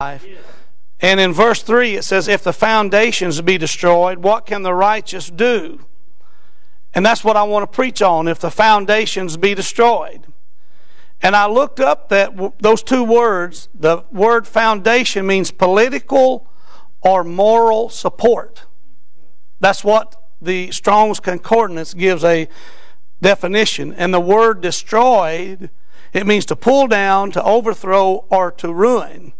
And in verse 3 it says, If the foundations be destroyed, what can the righteous do? And that's what I want to preach on, if the foundations be destroyed. And I looked up that those two words, the word foundation means political or moral support. That's what the Strong's Concordance gives a definition. And the word destroyed, it means to pull down, to overthrow, or to ruin.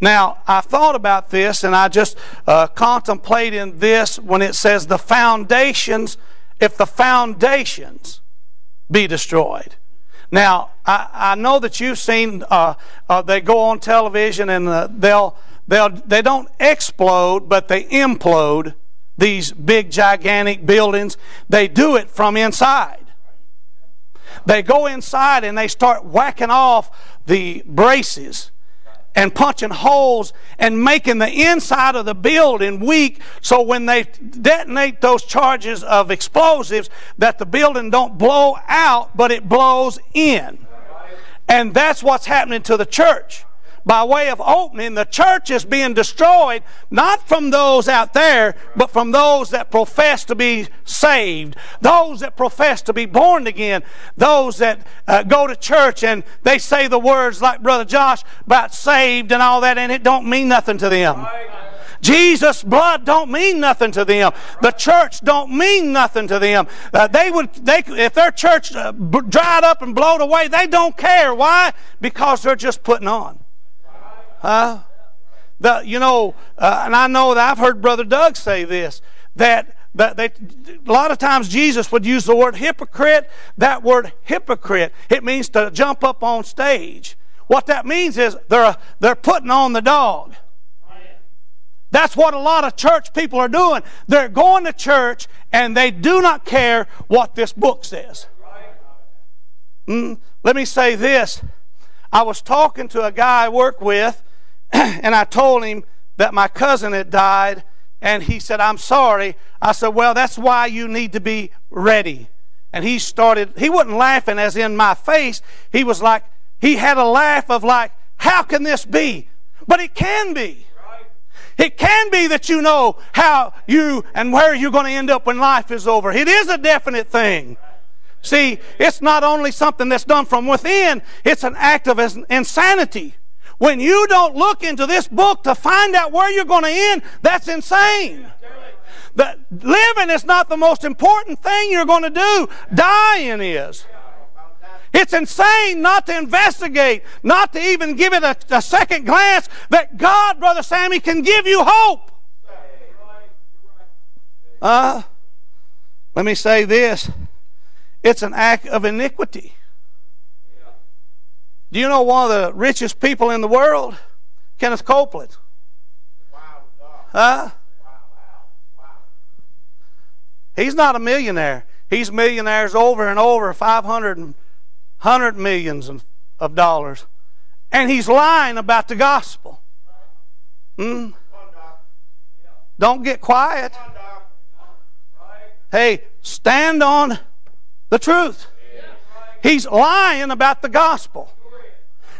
Now, I thought about this and I just uh, contemplated this when it says the foundations, if the foundations be destroyed. Now, I, I know that you've seen, uh, uh, they go on television and uh, they'll, they'll, they don't explode, but they implode these big, gigantic buildings. They do it from inside. They go inside and they start whacking off the braces and punching holes and making the inside of the building weak so when they detonate those charges of explosives that the building don't blow out but it blows in. And that's what's happening to the church by way of opening, the church is being destroyed, not from those out there, but from those that profess to be saved, those that profess to be born again, those that uh, go to church and they say the words like Brother Josh about saved and all that, and it don't mean nothing to them. Jesus' blood don't mean nothing to them. The church don't mean nothing to them. Uh, they would, they, if their church uh, dried up and blowed away, they don't care. Why? Because they're just putting on. Huh? The, you know, uh, and I know that I've heard Brother Doug say this that that they, a lot of times Jesus would use the word hypocrite. That word hypocrite, it means to jump up on stage. What that means is they're, they're putting on the dog. That's what a lot of church people are doing. They're going to church and they do not care what this book says. Mm, let me say this. I was talking to a guy I work with, and I told him that my cousin had died, and he said, I'm sorry. I said, Well, that's why you need to be ready. And he started, he wasn't laughing as in my face. He was like, he had a laugh of like, How can this be? But it can be. It can be that you know how you and where you're going to end up when life is over. It is a definite thing. See, it's not only something that's done from within, it's an act of insanity. When you don't look into this book to find out where you're going to end, that's insane. That living is not the most important thing you're going to do. Dying is. It's insane not to investigate, not to even give it a, a second glance that God, Brother Sammy, can give you hope. Uh, let me say this it's an act of iniquity. Do you know one of the richest people in the world? Kenneth Copeland. Huh? He's not a millionaire. He's millionaires over and over, 500 and 100 millions of dollars. And he's lying about the gospel. Hmm? Don't get quiet. Hey, stand on the truth. He's lying about the gospel.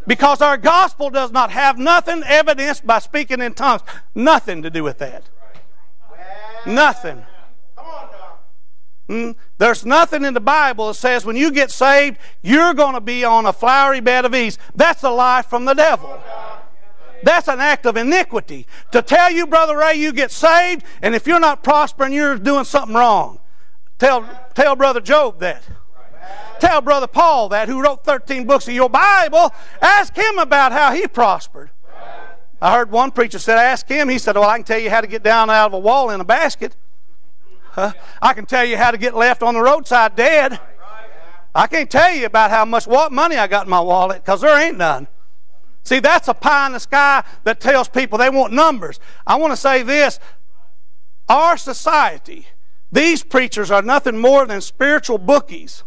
Because our gospel does not have nothing evidenced by speaking in tongues. Nothing to do with that. Nothing. Mm, there's nothing in the Bible that says when you get saved, you're going to be on a flowery bed of ease. That's a lie from the devil. That's an act of iniquity. To tell you, Brother Ray, you get saved, and if you're not prospering, you're doing something wrong. Tell, tell Brother Job that. Tell Brother Paul that, who wrote 13 books of your Bible. Ask him about how he prospered. I heard one preacher said, Ask him. He said, Well, I can tell you how to get down out of a wall in a basket. Huh? I can tell you how to get left on the roadside dead. I can't tell you about how much what money I got in my wallet because there ain't none. See, that's a pie in the sky that tells people they want numbers. I want to say this our society, these preachers are nothing more than spiritual bookies.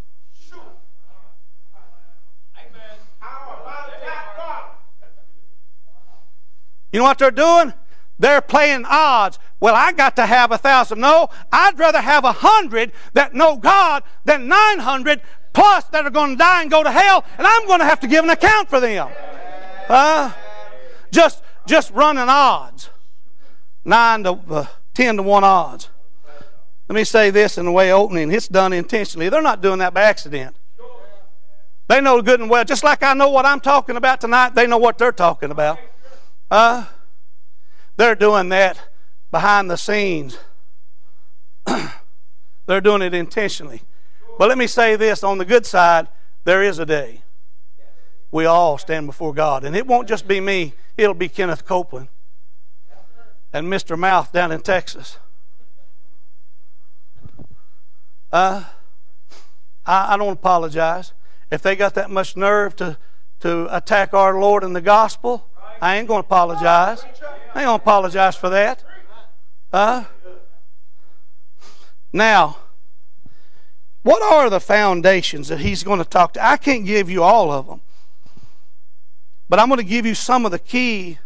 You know what they're doing? They're playing odds. Well, I got to have a thousand. No, I'd rather have a hundred that know God than 900 plus that are going to die and go to hell, and I'm going to have to give an account for them. Uh, just just running odds. Nine to uh, ten to one odds. Let me say this in the way opening. It's done intentionally. They're not doing that by accident. They know good and well. Just like I know what I'm talking about tonight, they know what they're talking about. Uh, they're doing that behind the scenes. they're doing it intentionally. But let me say this on the good side, there is a day we all stand before God. And it won't just be me, it'll be Kenneth Copeland and Mr. Mouth down in Texas. Uh, I, I don't apologize. If they got that much nerve to, to attack our Lord and the gospel, I ain't going to apologize. I ain't going to apologize for that. Huh? now, what are the foundations that he's going to talk to? I can't give you all of them. But I'm going to give you some of the key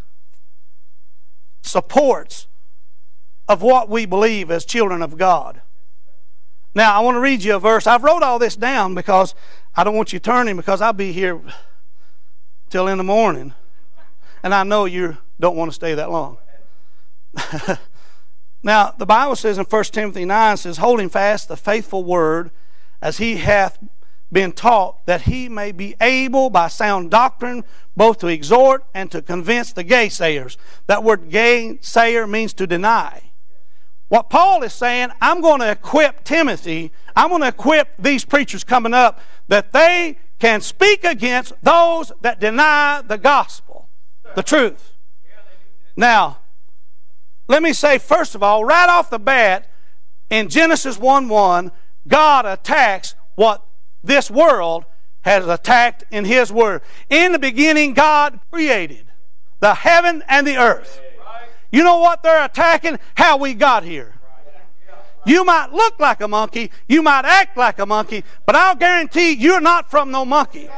supports of what we believe as children of God. Now, I want to read you a verse. I've wrote all this down because I don't want you turning because I'll be here till in the morning. And I know you don't want to stay that long. now, the Bible says in 1 Timothy 9 says, holding fast the faithful word as he hath been taught, that he may be able by sound doctrine both to exhort and to convince the gainsayers. That word gainsayer means to deny. What Paul is saying, I'm going to equip Timothy, I'm going to equip these preachers coming up that they can speak against those that deny the gospel, the truth. Now, let me say, first of all, right off the bat, in Genesis 1 1, God attacks what this world has attacked in His Word. In the beginning, God created the heaven and the earth. You know what they're attacking? How we got here. You might look like a monkey, you might act like a monkey, but I'll guarantee you're not from no monkey.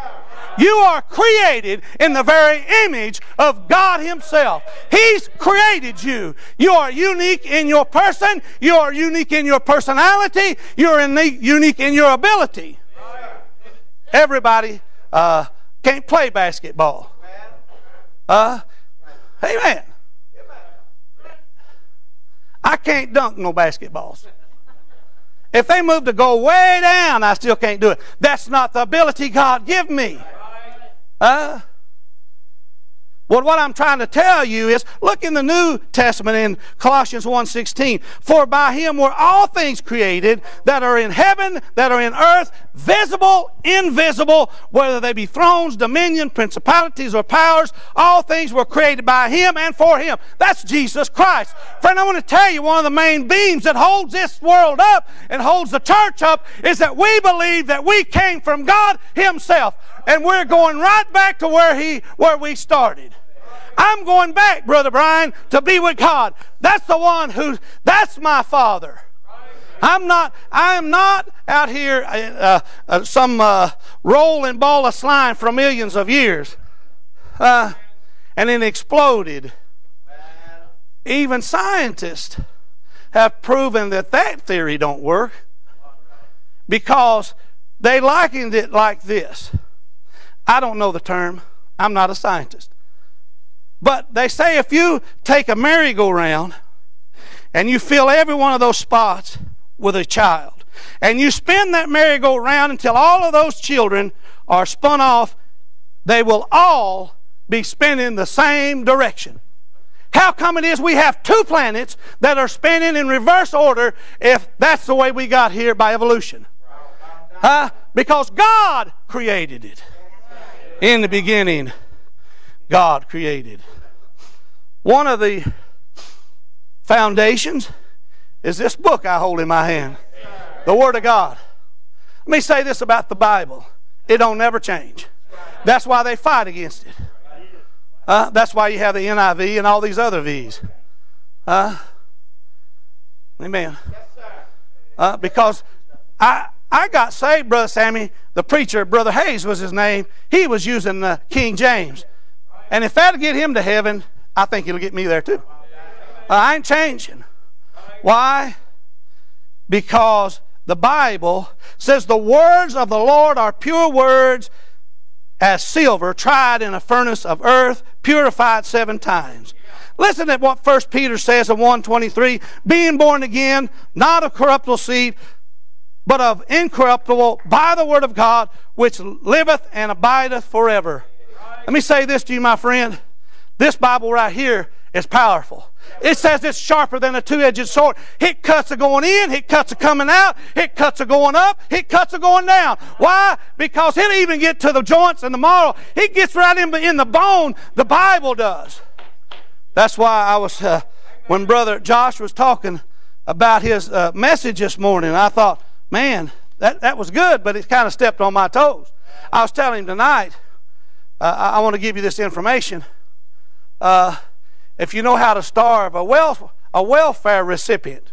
You are created in the very image of God Himself. He's created you. You are unique in your person, you are unique in your personality, you're unique in your ability. Everybody uh, can't play basketball. Uh, amen. I can't dunk no basketballs. If they move to go way down, I still can't do it. That's not the ability God give me. Uh, well, what I'm trying to tell you is, look in the New Testament in Colossians 1.16. For by him were all things created that are in heaven, that are in earth, visible, invisible, whether they be thrones, dominion, principalities, or powers. All things were created by him and for him. That's Jesus Christ. Friend, I want to tell you one of the main beams that holds this world up and holds the church up is that we believe that we came from God himself and we're going right back to where he where we started. I'm going back, Brother Brian, to be with God. That's the one who that's my father. I'm not. I am not out here uh, uh, some uh, rolling ball of slime for millions of years, uh, and then exploded. Even scientists have proven that that theory don't work because they likened it like this. I don't know the term. I'm not a scientist. But they say if you take a merry-go-round and you fill every one of those spots with a child, and you spin that merry-go-round until all of those children are spun off, they will all be spinning the same direction. How come it is we have two planets that are spinning in reverse order if that's the way we got here by evolution? Huh? Because God created it. In the beginning, God created. One of the foundations is this book I hold in my hand the Word of God. Let me say this about the Bible it don't never change. That's why they fight against it. Uh, that's why you have the NIV and all these other V's. Uh, amen. Uh, because I, I got saved, Brother Sammy. The preacher, Brother Hayes was his name. He was using the King James. And if that'll get him to heaven, I think it'll get me there too. Uh, I ain't changing. Why? Because the Bible says the words of the Lord are pure words, as silver tried in a furnace of earth, purified seven times. Listen at what 1 Peter says in 123 being born again, not of corruptible seed, but of incorruptible by the word of God, which liveth and abideth forever. Let me say this to you, my friend. This Bible right here is powerful. It says it's sharper than a two-edged sword. It cuts are going in, it cuts are coming out, it cuts are going up, it cuts are going down. Why? Because it even get to the joints and the marrow. It gets right in, in the bone. The Bible does. That's why I was uh, when Brother Josh was talking about his uh, message this morning. I thought, man, that that was good, but it kind of stepped on my toes. I was telling him tonight. Uh, I, I want to give you this information. Uh, if you know how to starve a, a welfare recipient,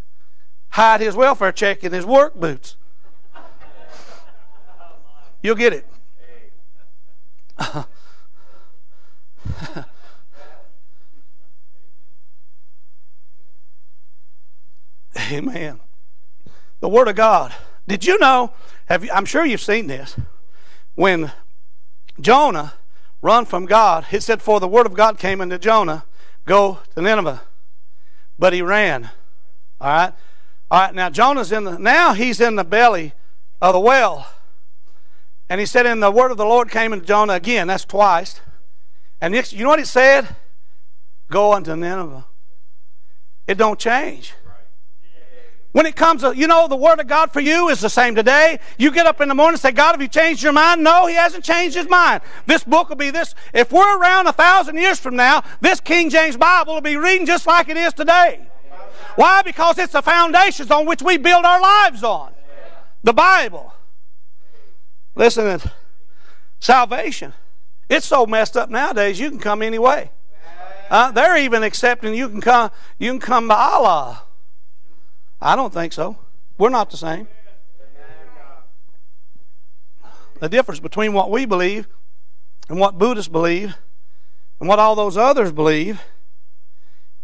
hide his welfare check in his work boots. You'll get it. Amen. The Word of God. Did you know? Have you, I'm sure you've seen this. When Jonah run from God, it said, "For the Word of God came into Jonah, go to Nineveh. But he ran. All right? All right, now Jonah's in the, now he's in the belly of the well. And he said, and the word of the Lord came into Jonah again. That's twice. And you know what it said? Go unto Nineveh. It don't change. When it comes to, you know, the Word of God for you is the same today. You get up in the morning and say, God, have you changed your mind? No, He hasn't changed His mind. This book will be this. If we're around a thousand years from now, this King James Bible will be reading just like it is today. Why? Because it's the foundations on which we build our lives on. The Bible. Listen, salvation. It's so messed up nowadays, you can come anyway. Uh, they're even accepting you can come, you can come by Allah. I don't think so. We're not the same. The difference between what we believe and what Buddhists believe and what all those others believe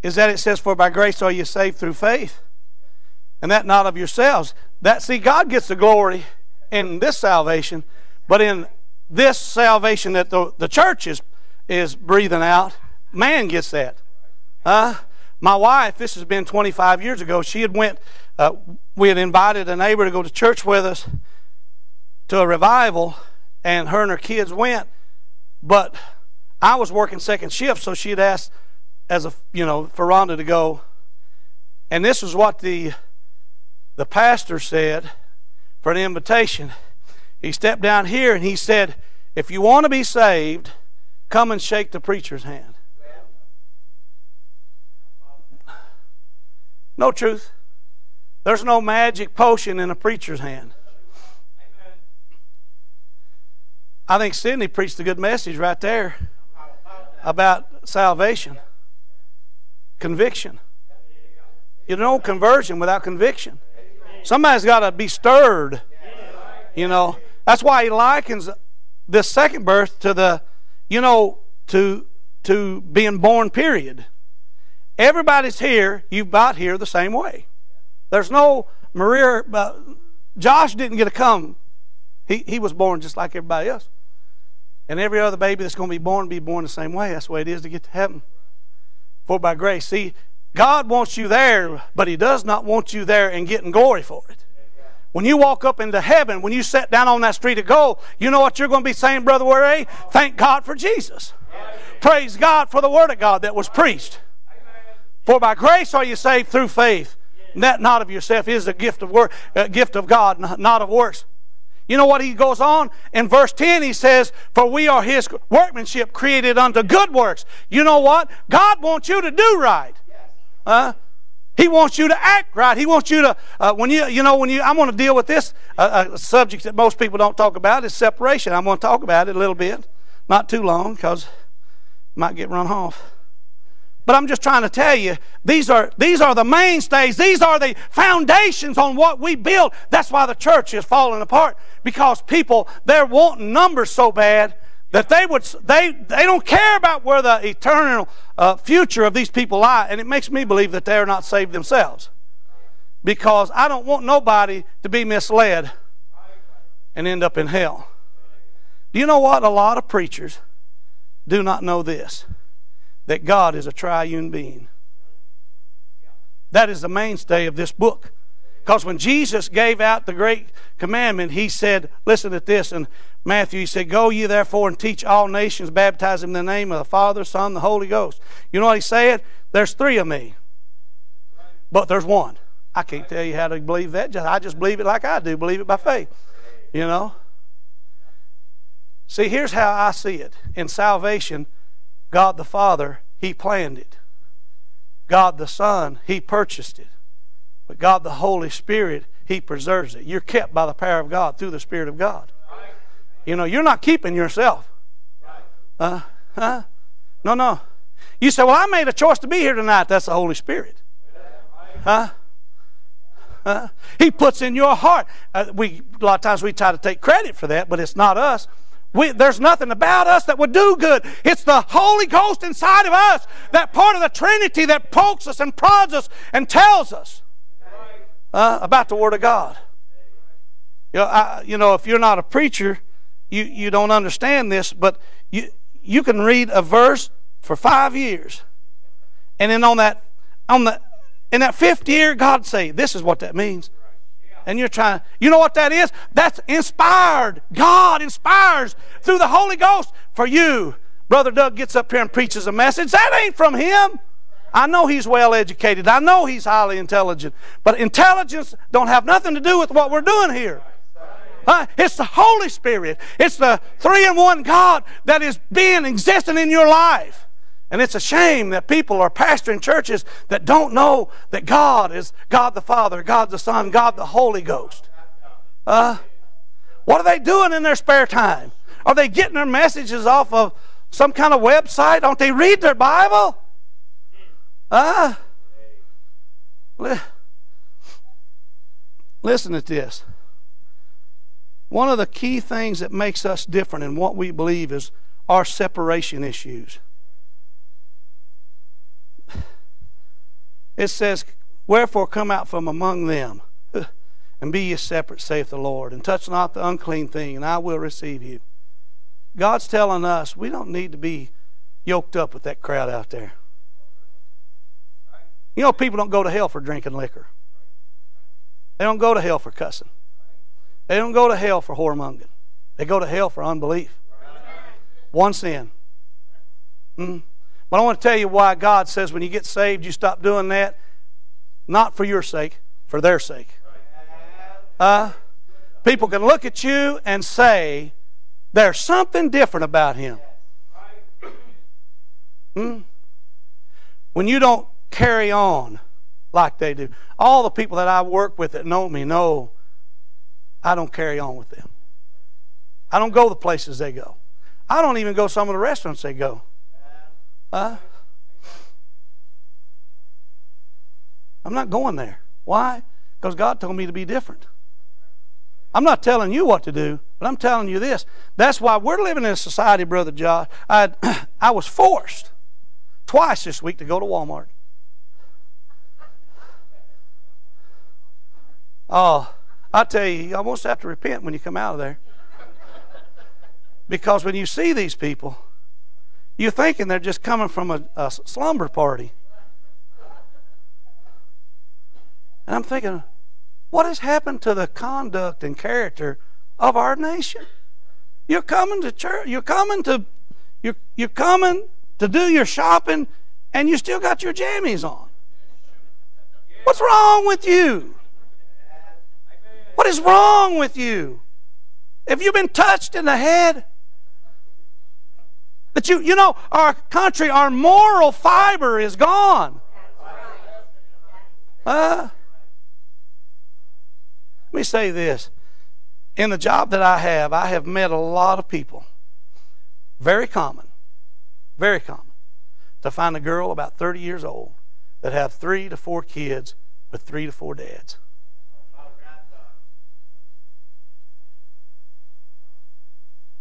is that it says, For by grace are you saved through faith, and that not of yourselves. That see, God gets the glory in this salvation, but in this salvation that the, the church is, is breathing out, man gets that. Huh? My wife, this has been 25 years ago, she had went, uh, we had invited a neighbor to go to church with us to a revival, and her and her kids went, but I was working second shift, so she had asked as a you know for Rhonda to go, and this is what the the pastor said for an invitation. He stepped down here and he said, "If you want to be saved, come and shake the preacher's hand." No truth. There's no magic potion in a preacher's hand. I think Sydney preached a good message right there about salvation, conviction. You know, conversion without conviction. Somebody's got to be stirred. You know, that's why he likens this second birth to the, you know, to to being born. Period. Everybody's here. You've got here the same way. There's no Maria. Uh, Josh didn't get to come. He, he was born just like everybody else. And every other baby that's going to be born be born the same way. That's the way it is to get to heaven. For by grace. See, God wants you there, but He does not want you there and getting glory for it. When you walk up into heaven, when you sit down on that street of gold, you know what you're going to be saying, Brother Ray? Thank God for Jesus. Praise God for the Word of God that was preached. For by grace are you saved through faith. And that not of yourself is a gift of work, a gift of God, not of works. You know what he goes on? In verse 10, he says, For we are his workmanship created unto good works. You know what? God wants you to do right. Uh, he wants you to act right. He wants you to, uh, when you, you know, when you, I'm going to deal with this uh, a subject that most people don't talk about is separation. I'm going to talk about it a little bit. Not too long because might get run off. But I'm just trying to tell you, these are, these are the mainstays. These are the foundations on what we build. That's why the church is falling apart. Because people, they're wanting numbers so bad that they would they they don't care about where the eternal uh, future of these people lie and it makes me believe that they're not saved themselves because i don't want nobody to be misled and end up in hell Do you know what? A lot of preachers do not know this that God is a triune being. That is the mainstay of this book. Because when Jesus gave out the great commandment, he said, listen to this in Matthew, he said, Go ye therefore and teach all nations, baptize them in the name of the Father, Son, the Holy Ghost. You know what he said? There's three of me, but there's one. I can't tell you how to believe that. I just believe it like I do, believe it by faith. You know? See, here's how I see it. In salvation, God the Father, He planned it. God the Son, He purchased it. But God the Holy Spirit, He preserves it. You're kept by the power of God through the Spirit of God. You know, you're not keeping yourself. Uh, huh? No, no. You say, well, I made a choice to be here tonight. That's the Holy Spirit. Huh? Huh? He puts in your heart. Uh, we a lot of times we try to take credit for that, but it's not us. We, there's nothing about us that would do good. It's the Holy Ghost inside of us, that part of the Trinity that pokes us and prods us and tells us uh, about the Word of God. You know, I, you know, if you're not a preacher, you, you don't understand this, but you, you can read a verse for five years. And then on that, on the, in that fifth year, God say, this is what that means. And you're trying, you know what that is? That's inspired. God inspires through the Holy Ghost for you. Brother Doug gets up here and preaches a message. That ain't from him. I know he's well educated. I know he's highly intelligent. But intelligence don't have nothing to do with what we're doing here. Uh, it's the Holy Spirit. It's the three in one God that is being existing in your life. And it's a shame that people are pastoring churches that don't know that God is God the Father, God the Son, God the Holy Ghost. Uh, what are they doing in their spare time? Are they getting their messages off of some kind of website? Don't they read their Bible? Uh, listen to this. One of the key things that makes us different in what we believe is our separation issues. It says, Wherefore come out from among them, and be ye separate, saith the Lord, and touch not the unclean thing, and I will receive you. God's telling us we don't need to be yoked up with that crowd out there. You know, people don't go to hell for drinking liquor. They don't go to hell for cussing. They don't go to hell for whoremongering. They go to hell for unbelief. One sin. Mm. But I want to tell you why God says when you get saved, you stop doing that. Not for your sake, for their sake. Uh, people can look at you and say, there's something different about him. Hmm? When you don't carry on like they do. All the people that I work with that know me know I don't carry on with them. I don't go the places they go. I don't even go some of the restaurants they go. Huh? I'm not going there. Why? Because God told me to be different. I'm not telling you what to do, but I'm telling you this. That's why we're living in a society, Brother Josh. I, I was forced twice this week to go to Walmart. Oh, I tell you, you almost have to repent when you come out of there. Because when you see these people, you're thinking they're just coming from a, a slumber party. And I'm thinking, what has happened to the conduct and character of our nation? You're coming to church, you're coming to you're, you're coming to do your shopping and you still got your jammies on. What's wrong with you? What is wrong with you? Have you been touched in the head? That you, you know, our country, our moral fiber is gone. Uh, let me say this. In the job that I have, I have met a lot of people. Very common, very common, to find a girl about 30 years old that have three to four kids with three to four dads.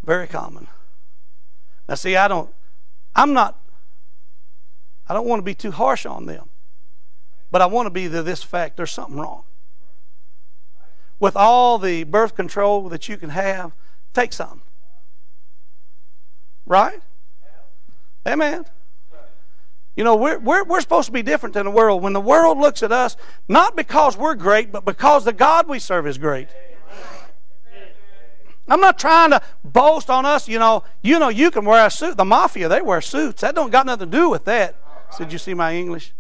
Very common. Now, see, I don't, I'm not, I don't want to be too harsh on them. But I want to be to this fact there's something wrong. With all the birth control that you can have, take some. Right? Amen. You know, we're, we're, we're supposed to be different than the world. When the world looks at us, not because we're great, but because the God we serve is great. I'm not trying to boast on us. You know, you know, you can wear a suit. The mafia, they wear suits. That don't got nothing to do with that. Did you see my English?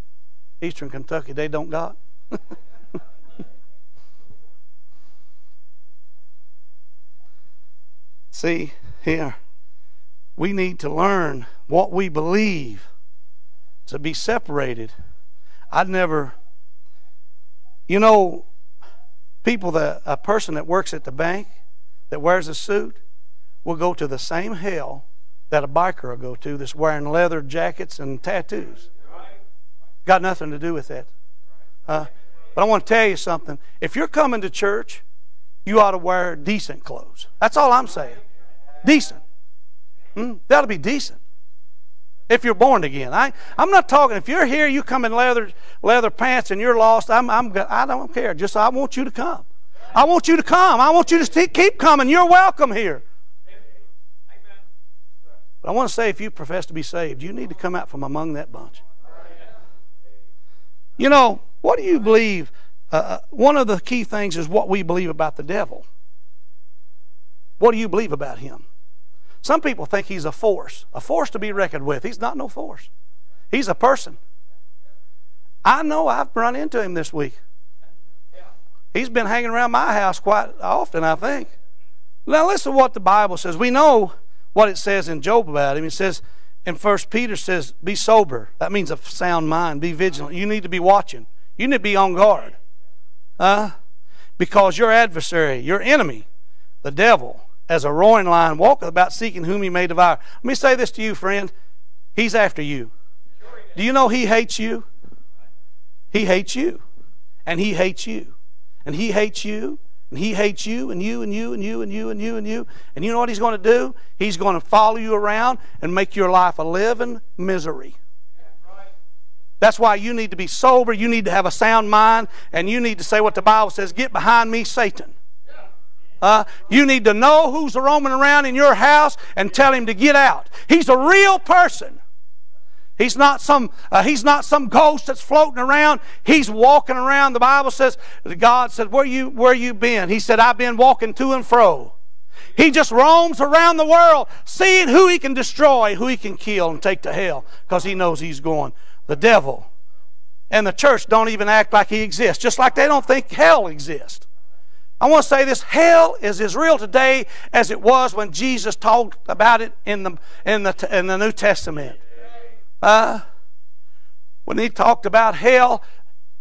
Eastern Kentucky, they don't got. see here, we need to learn what we believe to be separated. I'd never, you know, people that a person that works at the bank that wears a suit will go to the same hell that a biker will go to that's wearing leather jackets and tattoos. Got nothing to do with that. Uh, but I want to tell you something. If you're coming to church, you ought to wear decent clothes. That's all I'm saying. Decent. Hmm? That'll be decent. If you're born again, I, I'm not talking. If you're here, you come in leather leather pants and you're lost. I'm, I'm I don't care. Just I want you to come. I want you to come. I want you to keep coming. You're welcome here. But I want to say if you profess to be saved, you need to come out from among that bunch. You know, what do you believe? Uh, uh, one of the key things is what we believe about the devil. What do you believe about him? Some people think he's a force, a force to be reckoned with. He's not no force. He's a person. I know I've run into him this week. He's been hanging around my house quite often, I think. Now listen to what the Bible says. We know what it says in Job about him. It says in First Peter says, "Be sober." That means a sound mind. Be vigilant. You need to be watching. You need to be on guard, uh, because your adversary, your enemy, the devil, as a roaring lion, walketh about seeking whom he may devour. Let me say this to you, friend. He's after you. Do you know he hates you? He hates you, and he hates you and he hates you, and he hates you, and you, and you, and you, and you, and you, and you. And you know what he's going to do? He's going to follow you around and make your life a living misery. That's why you need to be sober. You need to have a sound mind. And you need to say what the Bible says Get behind me, Satan. Uh, you need to know who's roaming around in your house and tell him to get out. He's a real person. He's not some uh, he's not some ghost that's floating around. He's walking around. The Bible says God said, "Where you where you been?" He said, "I've been walking to and fro." He just roams around the world, seeing who he can destroy, who he can kill and take to hell, because he knows he's going. The devil and the church don't even act like he exists, just like they don't think hell exists. I want to say this hell is as real today as it was when Jesus talked about it in the, in the, in the New Testament. Uh, when he talked about hell,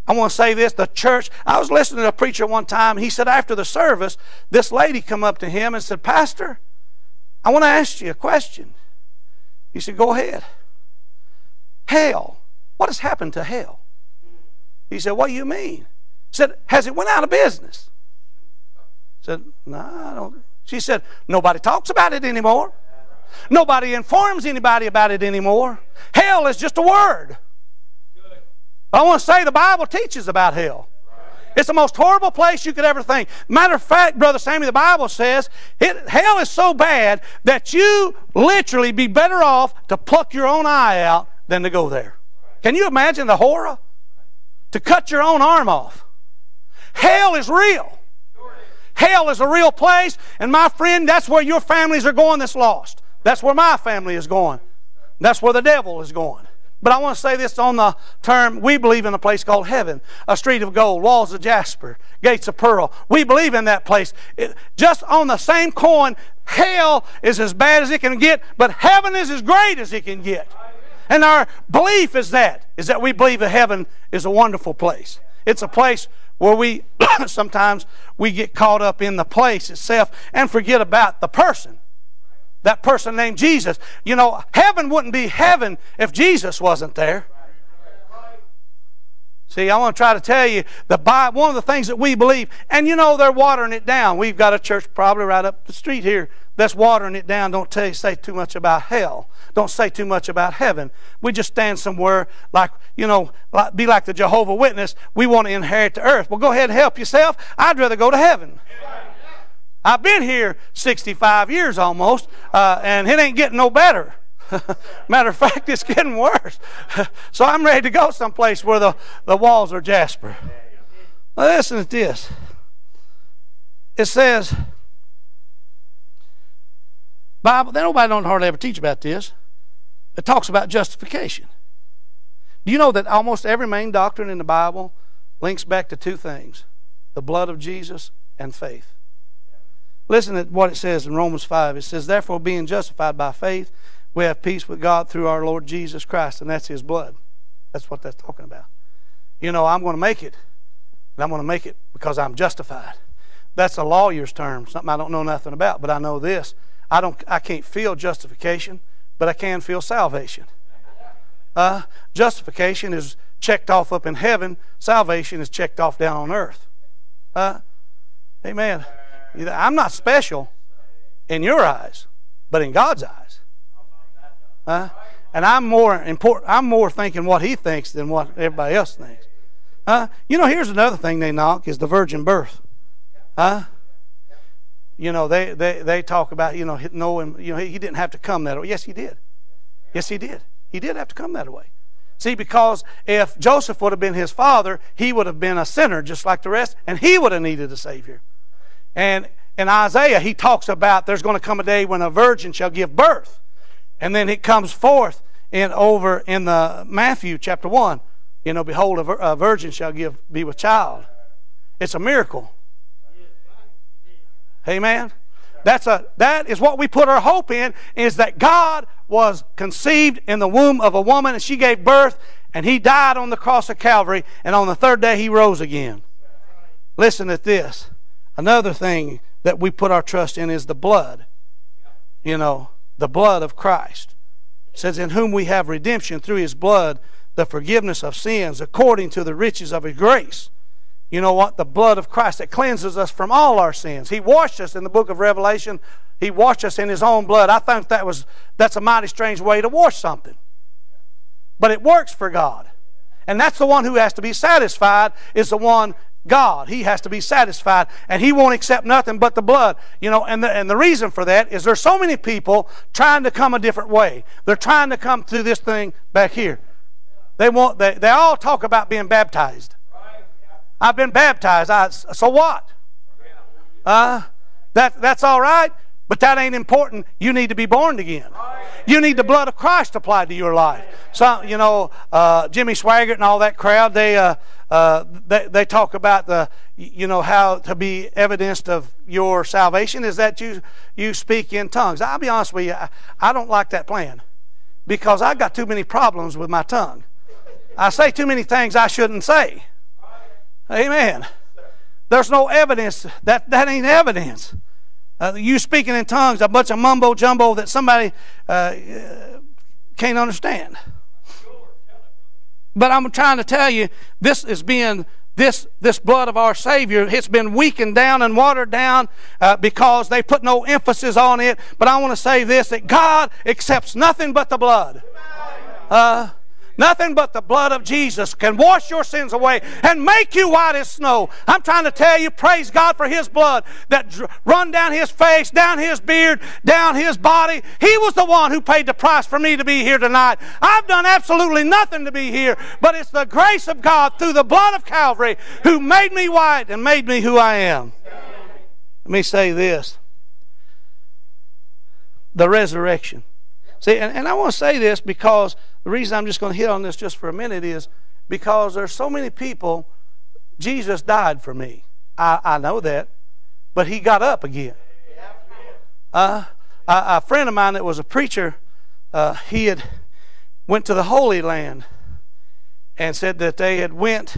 I want to say this the church. I was listening to a preacher one time. He said after the service, this lady come up to him and said, Pastor, I want to ask you a question. He said, Go ahead. Hell. What has happened to hell? He said, What do you mean? He said, Has it went out of business? Said, No, I don't. She said, Nobody talks about it anymore. Nobody informs anybody about it anymore. Hell is just a word. I want to say the Bible teaches about hell. It's the most horrible place you could ever think. Matter of fact, Brother Sammy, the Bible says it, hell is so bad that you literally be better off to pluck your own eye out than to go there. Can you imagine the horror? To cut your own arm off. Hell is real. Hell is a real place, and my friend, that's where your families are going that's lost. That's where my family is going. That's where the devil is going. But I want to say this on the term we believe in a place called heaven, a street of gold, walls of jasper, gates of pearl. We believe in that place. It, just on the same coin, hell is as bad as it can get, but heaven is as great as it can get. And our belief is that, is that we believe that heaven is a wonderful place. It's a place where we sometimes we get caught up in the place itself and forget about the person that person named Jesus. You know, heaven wouldn't be heaven if Jesus wasn't there. See, I want to try to tell you the Bible, one of the things that we believe, and you know they're watering it down. We've got a church probably right up the street here that's watering it down. Don't tell you, say too much about hell. Don't say too much about heaven. We just stand somewhere like, you know, like, be like the Jehovah Witness. We want to inherit the earth. Well, go ahead and help yourself. I'd rather go to heaven. I've been here 65 years almost, uh, and it ain't getting no better. Matter of fact, it's getting worse. so I'm ready to go someplace where the, the walls are jasper. Now listen to this. It says, Bible, nobody don't hardly ever teach about this. It talks about justification. Do you know that almost every main doctrine in the Bible links back to two things the blood of Jesus and faith? Listen to what it says in Romans 5. It says, Therefore, being justified by faith, we have peace with God through our Lord Jesus Christ, and that's His blood. That's what that's talking about. You know, I'm going to make it, and I'm going to make it because I'm justified. That's a lawyer's term, something I don't know nothing about, but I know this. I don't I can't feel justification, but I can feel salvation. Uh, justification is checked off up in heaven. Salvation is checked off down on earth. Uh, amen. I'm not special in your eyes, but in God's eyes. Uh, and I'm more important. I'm more thinking what He thinks than what everybody else thinks. Uh, you know, here's another thing they knock is the virgin birth. Huh? You know, they, they, they talk about, you know, knowing, you know, he didn't have to come that way. Yes, he did. Yes, he did. He did have to come that way. See, because if Joseph would have been his father, he would have been a sinner just like the rest, and he would have needed a Savior. And in Isaiah, he talks about there's going to come a day when a virgin shall give birth. And then it comes forth in over in the Matthew chapter 1. You know, behold, a, virgin shall give be with child. It's a miracle. Amen. That's a that is what we put our hope in is that God was conceived in the womb of a woman and she gave birth and he died on the cross of Calvary and on the third day he rose again. Listen to this. Another thing that we put our trust in is the blood. You know, the blood of Christ. It says in whom we have redemption through his blood, the forgiveness of sins according to the riches of his grace you know what? The blood of Christ that cleanses us from all our sins. He washed us in the book of Revelation. He washed us in His own blood. I think that was that's a mighty strange way to wash something. But it works for God. And that's the one who has to be satisfied, is the one God. He has to be satisfied, and He won't accept nothing but the blood. You know, and the, and the reason for that is there's so many people trying to come a different way. They're trying to come through this thing back here. They want they, they all talk about being baptized. I've been baptized. I, so what? Uh, that, that's all right, but that ain't important. You need to be born again. You need the blood of Christ applied to your life. So, you know, uh, Jimmy Swaggart and all that crowd, they, uh, uh, they, they talk about the, you know, how to be evidenced of your salvation is that you, you speak in tongues. I'll be honest with you, I, I don't like that plan because I've got too many problems with my tongue. I say too many things I shouldn't say. Amen. There's no evidence. That, that ain't evidence. Uh, you speaking in tongues, a bunch of mumbo jumbo that somebody uh, can't understand. But I'm trying to tell you, this is being this this blood of our Savior. It's been weakened down and watered down uh, because they put no emphasis on it. But I want to say this: that God accepts nothing but the blood. Uh, Nothing but the blood of Jesus can wash your sins away and make you white as snow. I'm trying to tell you, praise God for His blood that run down His face, down His beard, down His body. He was the one who paid the price for me to be here tonight. I've done absolutely nothing to be here, but it's the grace of God through the blood of Calvary who made me white and made me who I am. Let me say this the resurrection. See, and, and I want to say this because the reason I'm just going to hit on this just for a minute is because there's so many people, Jesus died for me. I, I know that. But he got up again. Uh, a, a friend of mine that was a preacher, uh, he had went to the Holy Land and said that they had went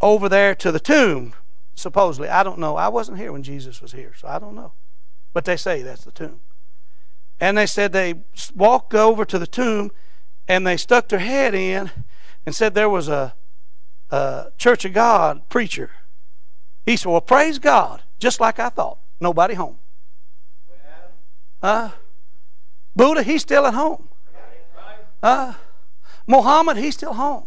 over there to the tomb supposedly i don't know i wasn't here when jesus was here so i don't know but they say that's the tomb and they said they walked over to the tomb and they stuck their head in and said there was a, a Church of God preacher. He said, Well, praise God, just like I thought. Nobody home. Uh, Buddha, he's still at home. Uh, Muhammad, he's still home.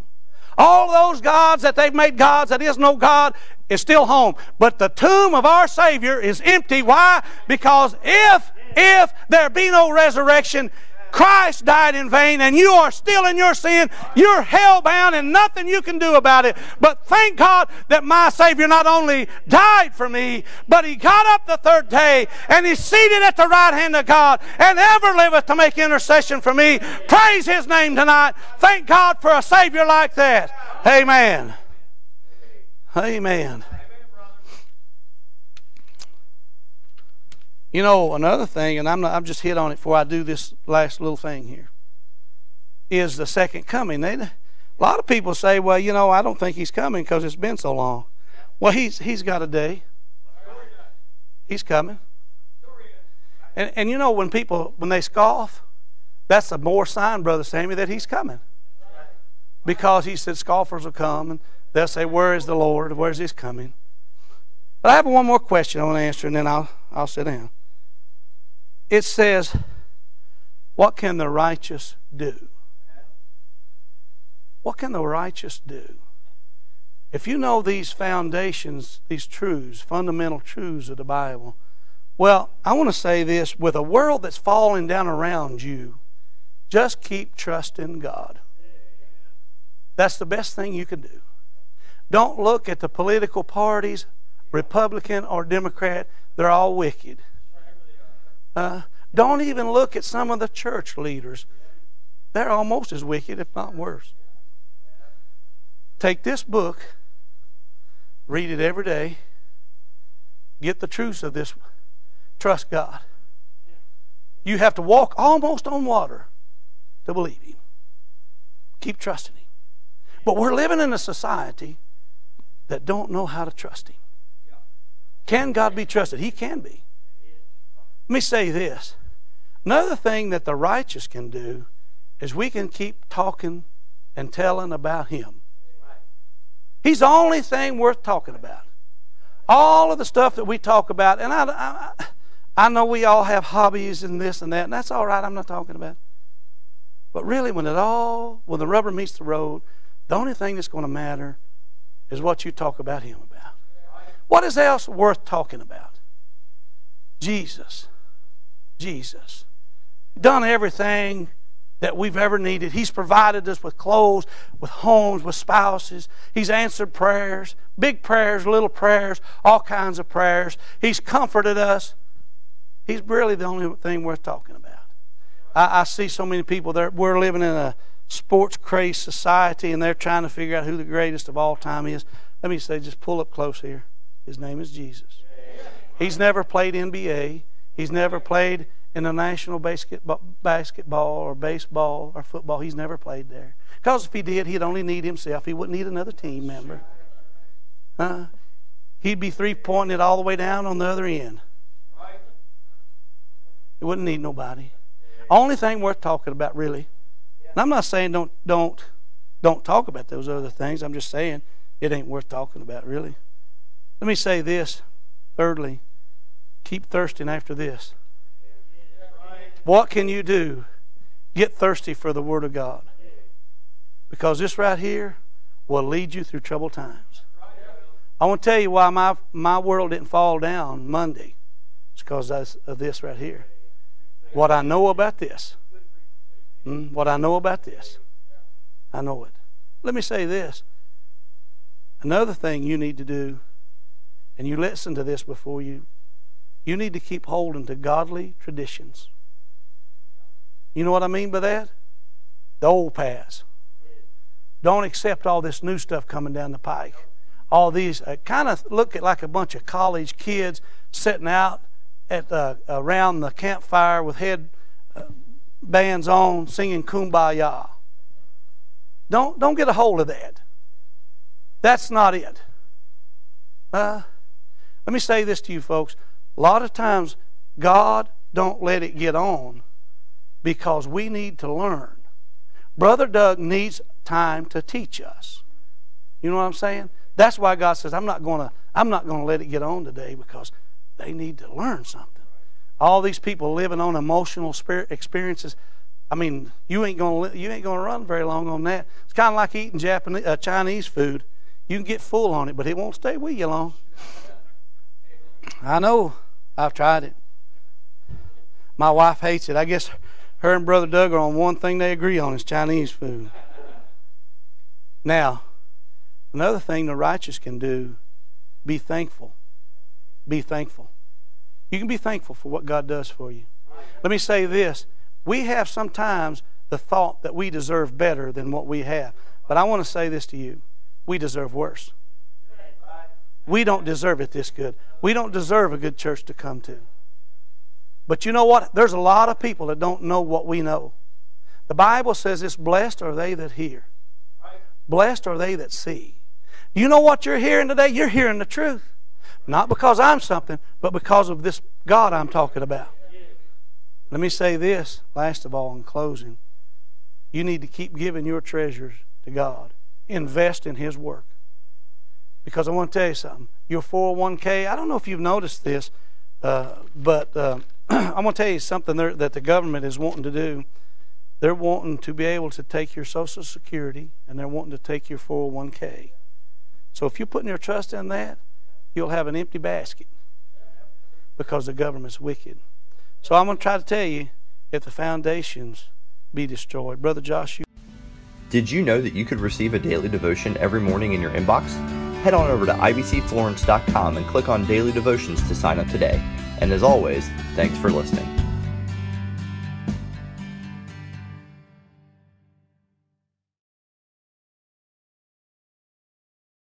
All those gods that they've made gods that is no God is still home. But the tomb of our Savior is empty. Why? Because if, if there be no resurrection, Christ died in vain and you are still in your sin. You're hell bound and nothing you can do about it. But thank God that my Savior not only died for me, but He got up the third day and He's seated at the right hand of God and ever liveth to make intercession for me. Praise His name tonight. Thank God for a Savior like that. Amen. Amen. You know, another thing, and I'm not, I'm just hit on it before I do this last little thing here, is the second coming. They, a lot of people say, well, you know, I don't think he's coming because it's been so long. Well, he's, he's got a day. He's coming. And, and you know, when people, when they scoff, that's a more sign, Brother Sammy, that he's coming. Because he said scoffers will come and they'll say, where is the Lord? Where's his coming? But I have one more question I want to answer and then I'll, I'll sit down it says, What can the righteous do? What can the righteous do? If you know these foundations, these truths, fundamental truths of the Bible, well, I want to say this with a world that's falling down around you, just keep trusting God. That's the best thing you can do. Don't look at the political parties, Republican or Democrat, they're all wicked. Uh, don't even look at some of the church leaders. They're almost as wicked, if not worse. Take this book, read it every day, get the truths of this. Trust God. You have to walk almost on water to believe Him. Keep trusting Him. But we're living in a society that don't know how to trust Him. Can God be trusted? He can be. Let me say this. Another thing that the righteous can do is we can keep talking and telling about Him. He's the only thing worth talking about. All of the stuff that we talk about, and I, I, I know we all have hobbies and this and that, and that's all right. I'm not talking about. But really, when it all, when the rubber meets the road, the only thing that's going to matter is what you talk about Him about. What is else worth talking about? Jesus. Jesus. Done everything that we've ever needed. He's provided us with clothes, with homes, with spouses. He's answered prayers, big prayers, little prayers, all kinds of prayers. He's comforted us. He's really the only thing worth talking about. I, I see so many people there. We're living in a sports crazed society and they're trying to figure out who the greatest of all time is. Let me say, just pull up close here. His name is Jesus. He's never played NBA. He's never played in the national basketball, basketball or baseball or football. He's never played there. Because if he did, he'd only need himself. He wouldn't need another team member. Uh, he'd be three pointing it all the way down on the other end. He wouldn't need nobody. Only thing worth talking about, really. And I'm not saying don't don't don't talk about those other things. I'm just saying it ain't worth talking about, really. Let me say this. Thirdly, Keep thirsting after this. What can you do? Get thirsty for the Word of God. Because this right here will lead you through troubled times. I want to tell you why my, my world didn't fall down Monday. It's because of this right here. What I know about this. Hmm, what I know about this. I know it. Let me say this. Another thing you need to do, and you listen to this before you you need to keep holding to godly traditions. You know what I mean by that? The old paths. Don't accept all this new stuff coming down the pike. All these uh, kind of look at like a bunch of college kids sitting out at the, around the campfire with head uh, bands on, singing "Kumbaya." Don't don't get a hold of that. That's not it. Uh, let me say this to you, folks. A lot of times, God don't let it get on because we need to learn. Brother Doug needs time to teach us. You know what I'm saying? That's why God says, I'm not going to I'm not to let it get on today because they need to learn something. All these people living on emotional spirit experiences, I mean, you ain't gonna you ain't gonna run very long on that. It's kind of like eating Japanese uh, Chinese food. You can get full on it, but it won't stay with you long. I know. I've tried it. My wife hates it. I guess her and Brother Doug are on one thing they agree on is Chinese food. Now, another thing the righteous can do, be thankful. Be thankful. You can be thankful for what God does for you. Let me say this. We have sometimes the thought that we deserve better than what we have. But I want to say this to you. We deserve worse. We don't deserve it this good. We don't deserve a good church to come to. But you know what? There's a lot of people that don't know what we know. The Bible says it's blessed are they that hear. Blessed are they that see. You know what you're hearing today? You're hearing the truth. Not because I'm something, but because of this God I'm talking about. Let me say this, last of all, in closing. You need to keep giving your treasures to God. Invest in His work. Because I want to tell you something. Your 401k, I don't know if you've noticed this, uh, but uh, I'm going to tell you something that the government is wanting to do. They're wanting to be able to take your Social Security and they're wanting to take your 401k. So if you're putting your trust in that, you'll have an empty basket because the government's wicked. So I'm going to try to tell you if the foundations be destroyed. Brother Josh, you. Did you know that you could receive a daily devotion every morning in your inbox? Head on over to ibcflorence.com and click on Daily Devotions to sign up today. And as always, thanks for listening.